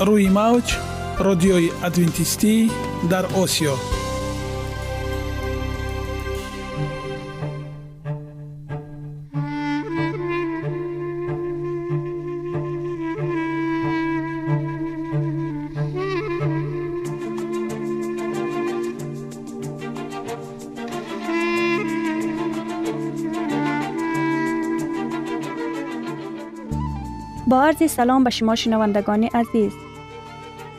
روی موج رادیوی ادوینتیستی در آسیا. با عرض سلام به شما شنوندگان عزیز.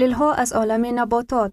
دلیل ها از عالم نباتات.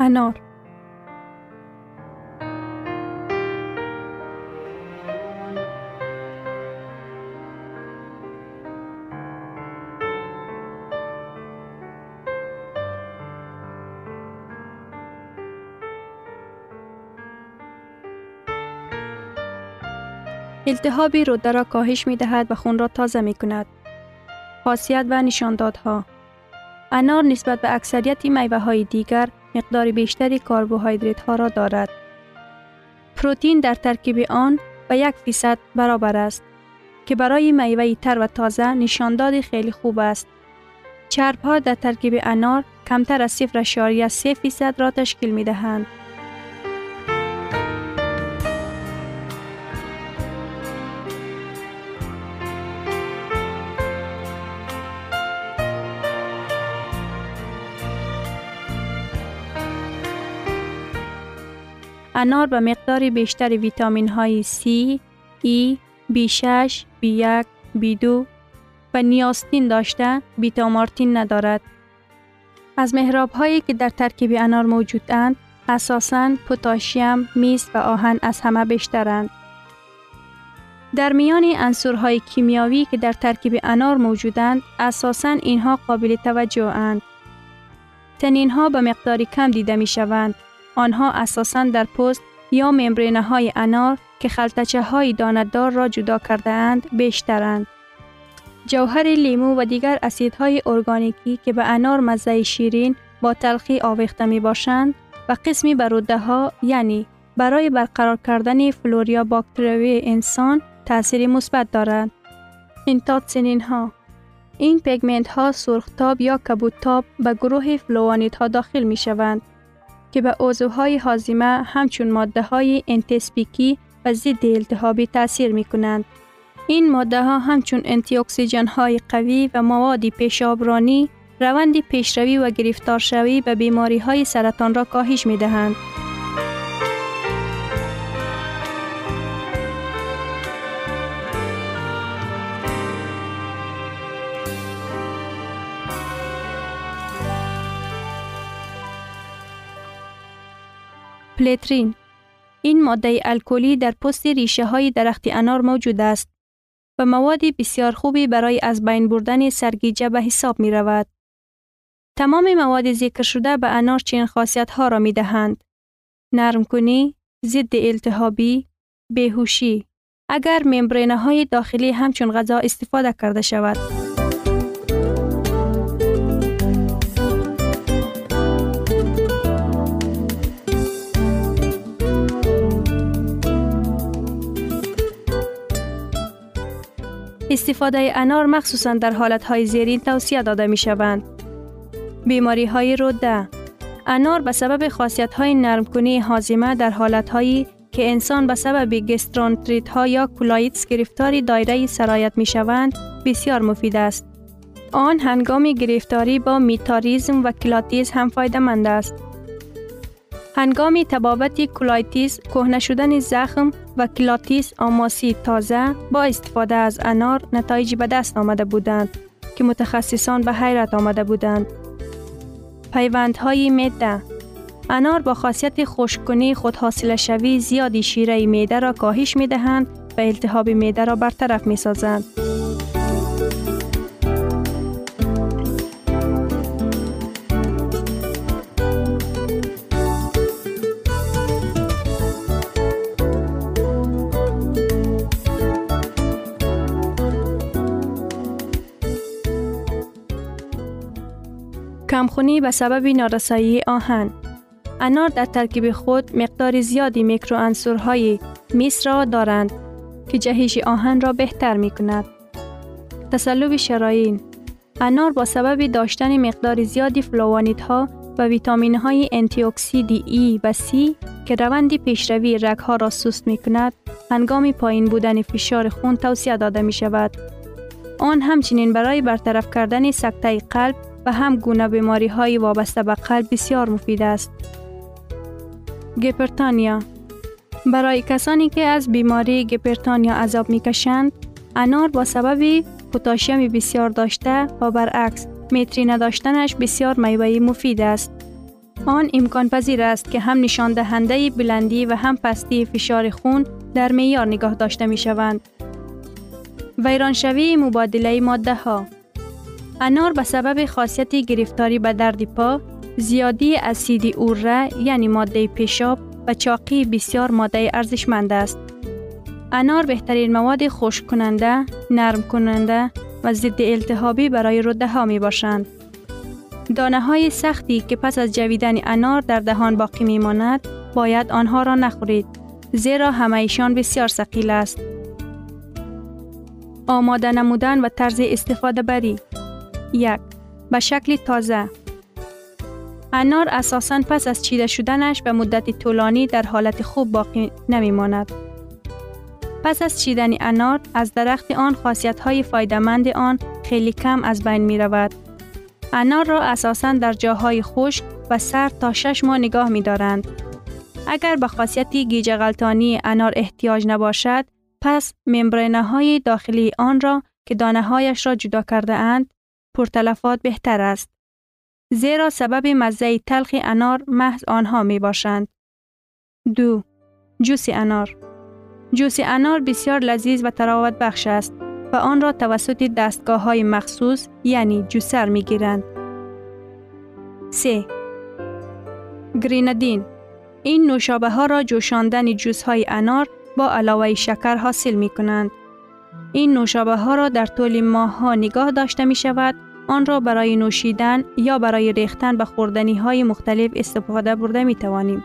انار التهاب روده را کاهش می دهد و خون را تازه می کند. خاصیت و نشاندادها انار نسبت به اکثریت میوه های دیگر مقدار بیشتری کربوهیدرات ها را دارد. پروتین در ترکیب آن به یک فیصد برابر است که برای میوه تر و تازه نشانداد خیلی خوب است. چرب ها در ترکیب انار کمتر از 0.3 فیصد را تشکیل می دهند. انار به مقدار بیشتر ویتامین های C, E, B6, B1, B2 و نیاستین داشته بیتا مارتین ندارد. از محراب هایی که در ترکیب انار موجودند اساساً پتاسیم، میز و آهن از همه بیشترند. در میان انصورهای کیمیاوی که در ترکیب انار موجودند اساساً اینها قابل توجه اند. تنین ها به مقداری کم دیده می شوند. آنها اساساً در پست یا ممبرینه های انار که خلطچه های داندار را جدا کرده اند بیشترند. جوهر لیمو و دیگر اسیدهای ارگانیکی که به انار مزه شیرین با تلخی آویخته می باشند و قسمی بروده ها یعنی برای برقرار کردن فلوریا باکتریوی انسان تاثیر مثبت دارند. این ها این پیگمنت ها سرختاب یا کبودتاب به گروه فلوانیت ها داخل می شوند که به عضوهای حازمه همچون ماده های انتسپیکی و ضد التهابی تاثیر می کنند. این ماده ها همچون انتی های قوی و موادی پیشابرانی روند پیشروی و گرفتارشوی به بیماری های سرطان را کاهش می دهند. پلیترین این ماده الکلی در پست ریشه های درخت انار موجود است و موادی بسیار خوبی برای از بین بردن سرگیجه به حساب می رود. تمام مواد ذکر شده به انار چین خاصیت ها را می دهند. نرم کنی، ضد التهابی، بهوشی. اگر ممبرینه های داخلی همچون غذا استفاده کرده شود. استفاده انار مخصوصا در حالتهای زیرین توصیه داده می شوند. بیماری های روده انار به سبب خاصیت های نرم کنی حازمه در حالت که انسان به سبب گسترانتریت ها یا کولایتس گرفتاری دایره سرایت می شوند بسیار مفید است. آن هنگام گرفتاری با میتاریزم و کلاتیز هم فایده است. هنگام تبابت کولایتیس کهنه شدن زخم و کلاتیس آماسی تازه با استفاده از انار نتایجی به دست آمده بودند که متخصصان به حیرت آمده بودند. پیوندهای میده انار با خاصیت خشککنی خود حاصل شوی زیادی شیره میده را کاهش می دهند و التهاب میده را برطرف می سازند. کمخونی به سبب نارسایی آهن انار در ترکیب خود مقدار زیادی میکروانسورهای میس را دارند که جهش آهن را بهتر می کند. تسلب شراین انار با سبب داشتن مقدار زیادی ها و ویتامین های انتی اکسیدی ای و سی که روند پیشروی رگ ها را سست می کند هنگام پایین بودن فشار خون توصیه داده می شود. آن همچنین برای برطرف کردن سکته قلب و هم گونه بیماری های وابسته به قلب بسیار مفید است. گپرتانیا برای کسانی که از بیماری گپرتانیا عذاب می کشند، انار با سبب پوتاشیم بسیار داشته و برعکس میتری نداشتنش بسیار میوهی مفید است. آن امکان پذیر است که هم نشان دهنده بلندی و هم پستی فشار خون در میار نگاه داشته می شوند. ویرانشوی مبادله ماده ها انار به سبب خاصیت گرفتاری به درد پا، زیادی اسیدی اوره یعنی ماده پیشاب و چاقی بسیار ماده ارزشمند است. انار بهترین مواد خشک کننده، نرم کننده و ضد التهابی برای روده ها می باشند. دانه های سختی که پس از جویدن انار در دهان باقی می ماند، باید آنها را نخورید زیرا همه ایشان بسیار سقیل است. آماده نمودن و طرز استفاده بری یک به شکل تازه انار اساساً پس از چیده شدنش به مدت طولانی در حالت خوب باقی نمی ماند. پس از چیدن انار از درخت آن خاصیت های فایدمند آن خیلی کم از بین می رود. انار را اساساً در جاهای خشک و سرد تا شش ماه نگاه می دارند. اگر به خاصیتی گیج غلطانی انار احتیاج نباشد، پس ممبرینه های داخلی آن را که دانه هایش را جدا کرده اند، پرتلفات بهتر است. زیرا سبب مزه تلخ انار محض آنها می باشند. دو جوس انار جوس انار بسیار لذیذ و تراوت بخش است و آن را توسط دستگاه های مخصوص یعنی جوسر می گیرند. 3. گرینادین این نوشابه ها را جوشاندن جوس های انار با علاوه شکر حاصل می کنند. این نوشابه ها را در طول ماه ها نگاه داشته می شود آن را برای نوشیدن یا برای ریختن به خوردنی های مختلف استفاده برده می توانیم.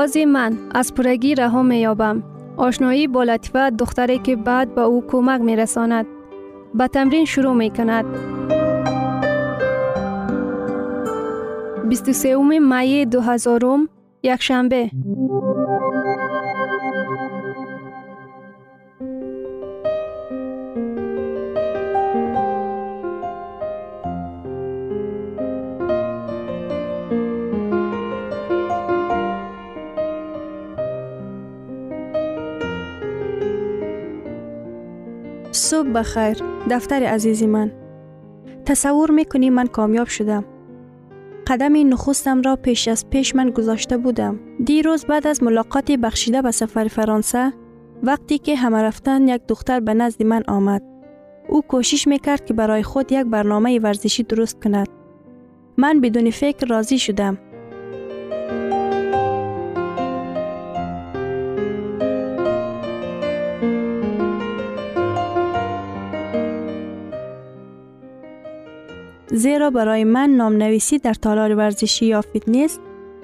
آغاز من از پرگی رها می یابم. آشنایی با لطفه دختری که بعد به او کمک می رساند. به تمرین شروع می کند. 23 می 2000 یک شنبه بخیر دفتر عزیزی من. تصور می‌کنی من کامیاب شدم. قدم نخستم را پیش از پیش من گذاشته بودم. دیروز بعد از ملاقات بخشیده به سفر فرانسه وقتی که همه رفتن یک دختر به نزد من آمد. او کوشش می‌کرد که برای خود یک برنامه ورزشی درست کند. من بدون فکر راضی شدم. زیرا برای من نام نویسی در تالار ورزشی یا فیتنس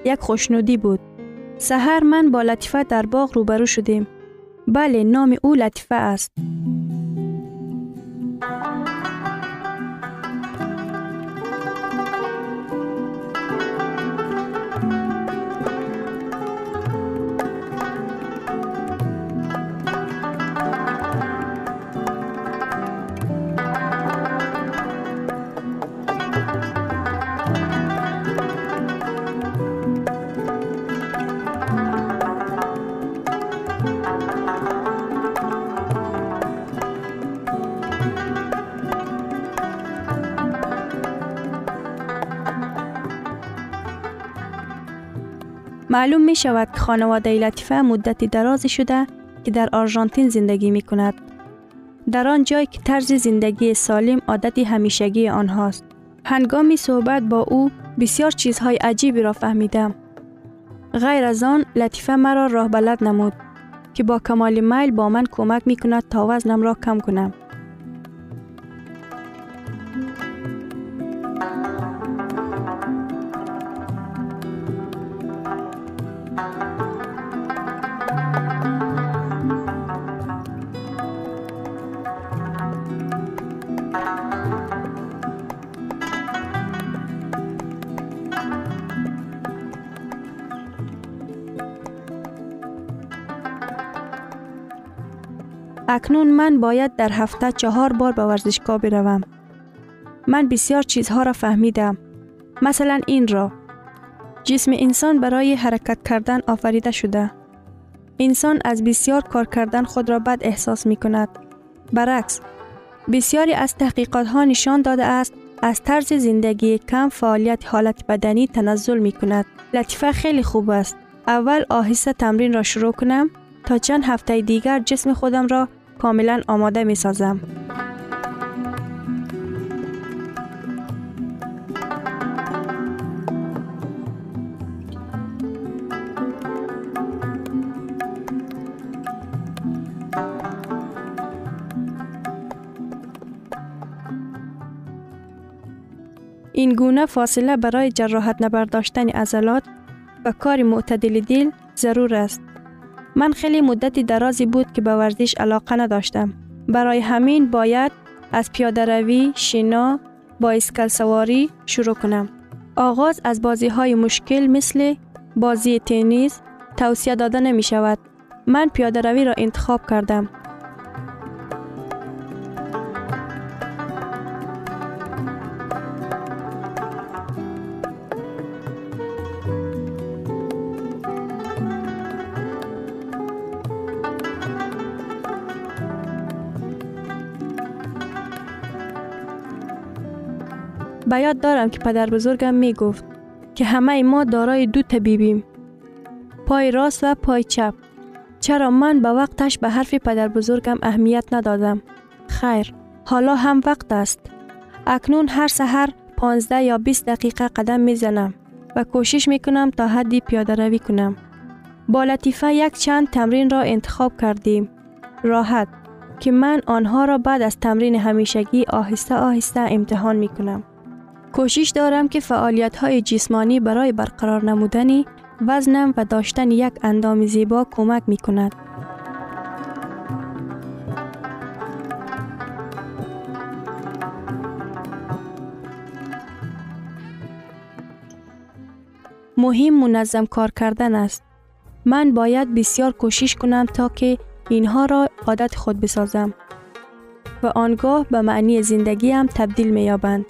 یک خوشنودی بود. سهر من با لطیفه در باغ روبرو شدیم. بله نام او لطیفه است. معلوم می شود که خانواده لطیفه مدت درازی شده که در آرژانتین زندگی می کند. در آن جای که طرز زندگی سالم عادت همیشگی آنهاست. هنگامی صحبت با او بسیار چیزهای عجیبی را فهمیدم. غیر از آن لطیفه مرا راه بلد نمود که با کمال میل با من کمک می کند تا وزنم را کم کنم. اکنون من باید در هفته چهار بار به ورزشگاه بروم. من بسیار چیزها را فهمیدم. مثلا این را. جسم انسان برای حرکت کردن آفریده شده. انسان از بسیار کار کردن خود را بد احساس می کند. برعکس، بسیاری از تحقیقات ها نشان داده است از طرز زندگی کم فعالیت حالت بدنی تنزل می کند. لطیفه خیلی خوب است. اول آهسته تمرین را شروع کنم تا چند هفته دیگر جسم خودم را کاملا آماده می سازم. این گونه فاصله برای جراحت نبرداشتن عضلات و کار معتدل دل ضرور است. من خیلی مدتی درازی بود که به ورزش علاقه نداشتم. برای همین باید از پیاده روی، شنا، با سواری شروع کنم. آغاز از بازی های مشکل مثل بازی تنیس توصیه داده نمی شود. من پیاده روی را انتخاب کردم. به یاد دارم که پدر بزرگم می گفت که همه ما دارای دو طبیبیم. پای راست و پای چپ. چرا من به وقتش به حرف پدر بزرگم اهمیت ندادم؟ خیر، حالا هم وقت است. اکنون هر سحر 15 یا 20 دقیقه قدم می زنم و کوشش می کنم تا حدی پیاده روی کنم. با لطیفه یک چند تمرین را انتخاب کردیم. راحت که من آنها را بعد از تمرین همیشگی آهسته آهسته امتحان می کنم. کوشش دارم که فعالیت های جسمانی برای برقرار نمودن وزنم و داشتن یک اندام زیبا کمک می کند. مهم منظم کار کردن است. من باید بسیار کوشش کنم تا که اینها را عادت خود بسازم و آنگاه به معنی زندگی تبدیل می یابند.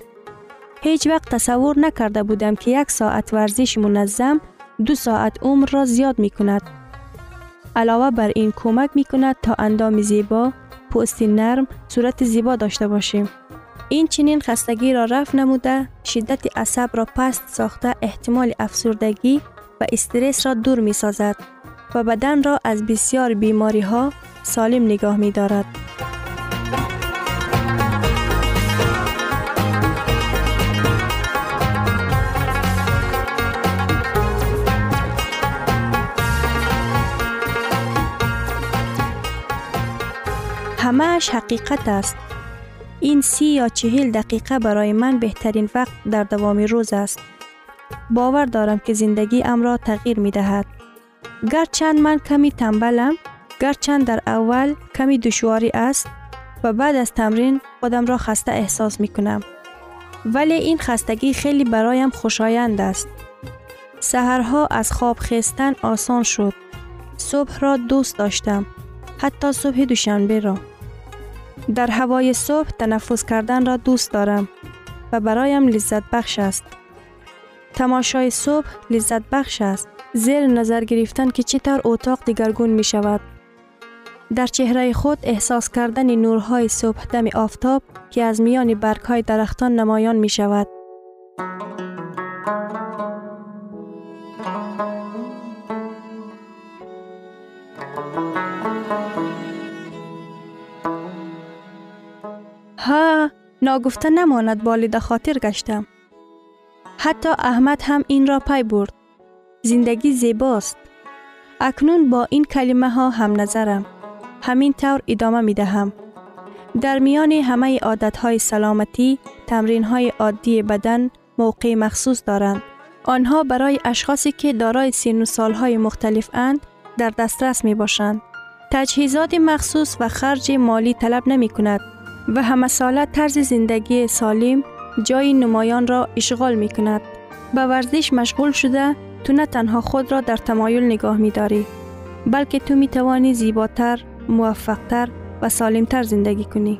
هیچ وقت تصور نکرده بودم که یک ساعت ورزش منظم دو ساعت عمر را زیاد می کند. علاوه بر این کمک می کند تا اندام زیبا، پوست نرم، صورت زیبا داشته باشیم. این چنین خستگی را رفت نموده، شدت عصب را پست ساخته احتمال افسردگی و استرس را دور می سازد و بدن را از بسیار بیماری ها سالم نگاه می دارد. همهش حقیقت است. این سی یا چهل دقیقه برای من بهترین وقت در دوام روز است. باور دارم که زندگی ام را تغییر می دهد. گرچند من کمی تنبلم، گرچند در اول کمی دشواری است و بعد از تمرین خودم را خسته احساس می کنم. ولی این خستگی خیلی برایم خوشایند است. سهرها از خواب خستن آسان شد. صبح را دوست داشتم. حتی صبح دوشنبه را. در هوای صبح تنفس کردن را دوست دارم و برایم لذت بخش است. تماشای صبح لذت بخش است. زیر نظر گرفتن که چطور اتاق دیگرگون می شود. در چهره خود احساس کردن نورهای صبح دم آفتاب که از میان برگهای درختان نمایان می شود. ها ناگفته نماند بالید خاطر گشتم. حتی احمد هم این را پی برد. زندگی زیباست. اکنون با این کلمه ها هم نظرم. همین طور ادامه می دهم. در میان همه عادت های سلامتی، تمرین های عادی بدن موقع مخصوص دارند. آنها برای اشخاصی که دارای سین و سالهای مختلف اند در دسترس می باشند. تجهیزات مخصوص و خرج مالی طلب نمی کند و همه ساله طرز زندگی سالم جای نمایان را اشغال می کند. به ورزش مشغول شده تو نه تنها خود را در تمایل نگاه می داری بلکه تو می توانی زیباتر، موفقتر و سالمتر زندگی کنی.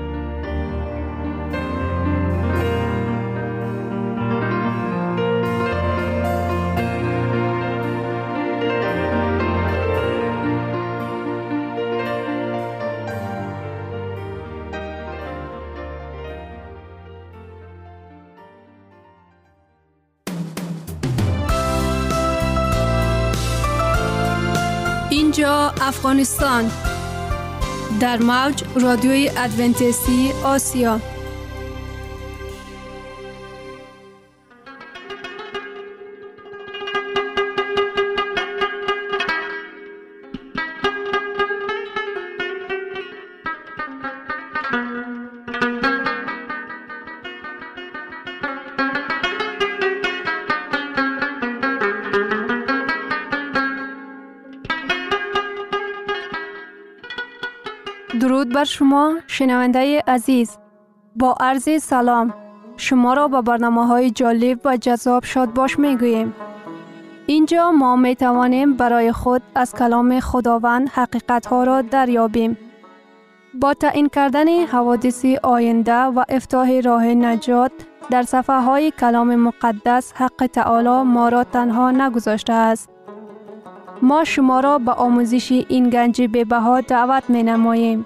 افغانستان. در موج رادیوی ادونتیستی آسیا. بر شما شنونده عزیز با عرض سلام شما را به برنامه های جالب و جذاب شاد باش می. اینجا ما می توانیم برای خود از کلام خداوند حقیقت ها را دریابیم. با تعیین کردن حوادث آینده و افتاح راه نجات در صفحه های کلام مقدس حق تعالی ما را تنها نگذاشته است. ما شما را به آموزش این گنج بها دعوت می نماییم.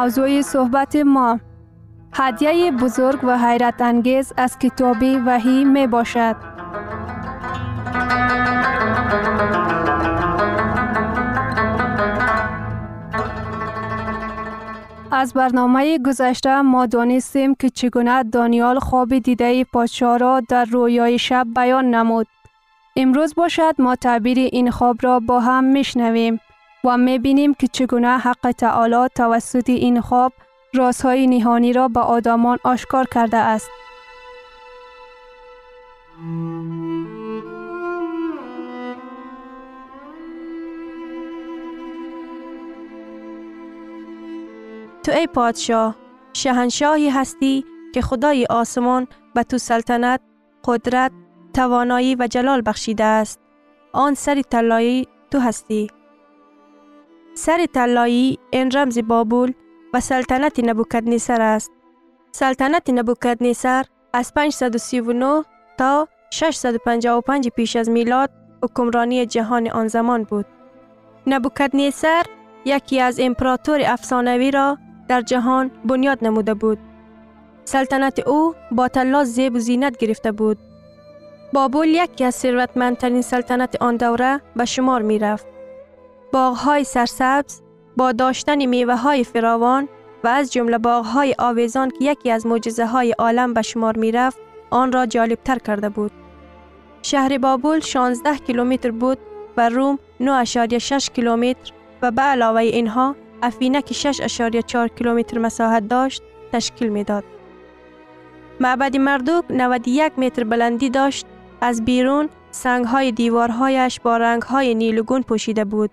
موضوع صحبت ما هدیه بزرگ و حیرت انگیز از کتاب وحی می باشد. از برنامه گذشته ما دانستیم که چگونه دانیال خواب دیده پادشاه را در رویای شب بیان نمود. امروز باشد ما تعبیر این خواب را با هم میشنویم و می بینیم که چگونه حق تعالی توسط این خواب رازهای نهانی را به آدمان آشکار کرده است. تو ای پادشاه شهنشاهی هستی که خدای آسمان به تو سلطنت، قدرت، توانایی و جلال بخشیده است. آن سر طلایی تو هستی. سر طلایی این رمز بابول و سلطنت نبوکدنیسر است. سلطنت نبوکدنیسر از 539 تا 655 پیش از میلاد حکمرانی جهان آن زمان بود. نبوکدنیسر یکی از امپراتور افسانوی را در جهان بنیاد نموده بود. سلطنت او با طلا زیب و زینت گرفته بود. بابل یکی از ثروتمندترین سلطنت آن دوره به شمار می رفت. باغهای سرسبز با داشتن میوه های فراوان و از جمله باغهای آویزان که یکی از معجزه های عالم به شمار می رفت آن را جالب تر کرده بود. شهر بابل 16 کیلومتر بود و روم 9.6 کیلومتر و به علاوه اینها افینه که 6.4 کیلومتر مساحت داشت تشکیل می‌داد. معبد مردوک 91 متر بلندی داشت از بیرون سنگ های دیوارهایش با رنگ های نیلگون پوشیده بود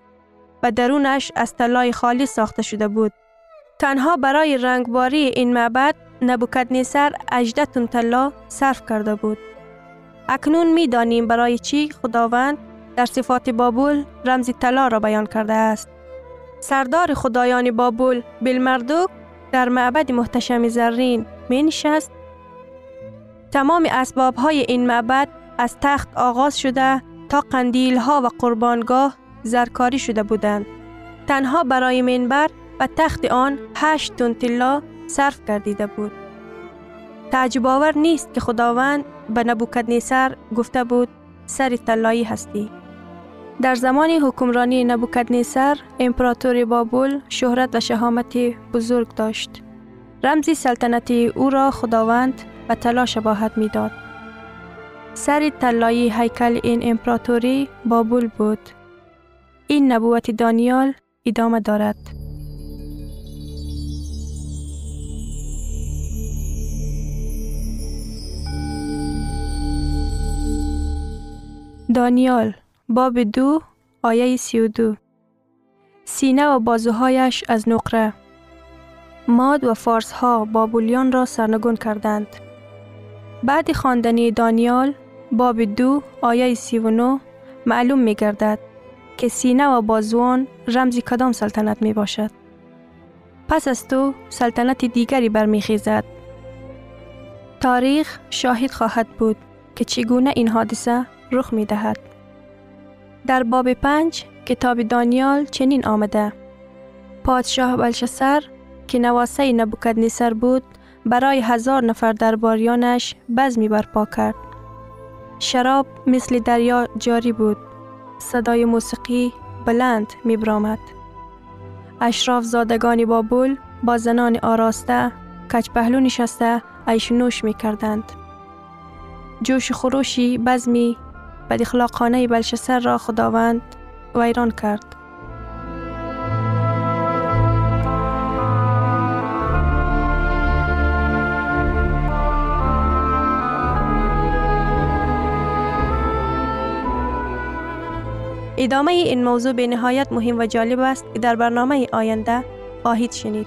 و درونش از طلای خالص ساخته شده بود. تنها برای رنگباری این معبد نبوکدنیسر 18 تن طلا صرف کرده بود. اکنون می دانیم برای چی خداوند در صفات بابول رمز طلا را بیان کرده است. سردار خدایان بابل بلمردوک در معبد محتشم زرین می نشست. تمام اسباب های این معبد از تخت آغاز شده تا قندیل ها و قربانگاه زرکاری شده بودند. تنها برای منبر و تخت آن هشت تن طلا صرف گردیده بود. تعجب آور نیست که خداوند به نبوکدنیسر گفته بود سر طلایی هستی. در زمان حکمرانی نبوکدنیسر امپراتور بابل شهرت و شهامت بزرگ داشت. رمزی سلطنت او را خداوند و طلا شباهت می‌داد. سر طلایی هیکل این امپراتوری بابل بود. این نبوت دانیال ادامه دارد. دانیال باب دو آیه سی و دو سینه و بازوهایش از نقره ماد و فارس ها بابولیان را سرنگون کردند. بعد خواندنی دانیال باب دو آیه سی و نو معلوم می گردد که سینه و بازوان رمزی کدام سلطنت می باشد. پس از تو سلطنت دیگری برمیخیزد. تاریخ شاهد خواهد بود که چگونه این حادثه رخ می دهد. در باب پنج کتاب دانیال چنین آمده. پادشاه بلشسر که نواسه نبوکد بود برای هزار نفر درباریانش بزمی برپا کرد. شراب مثل دریا جاری بود. صدای موسیقی بلند می برامد. اشراف زادگانی بابل با زنان آراسته کچ پهلو نشسته ایش نوش می کردند. جوش خروشی بزمی بد اخلاقانه بلشسر را خداوند ویران کرد. ادامه این موضوع به نهایت مهم و جالب است که در برنامه آینده خواهید شنید.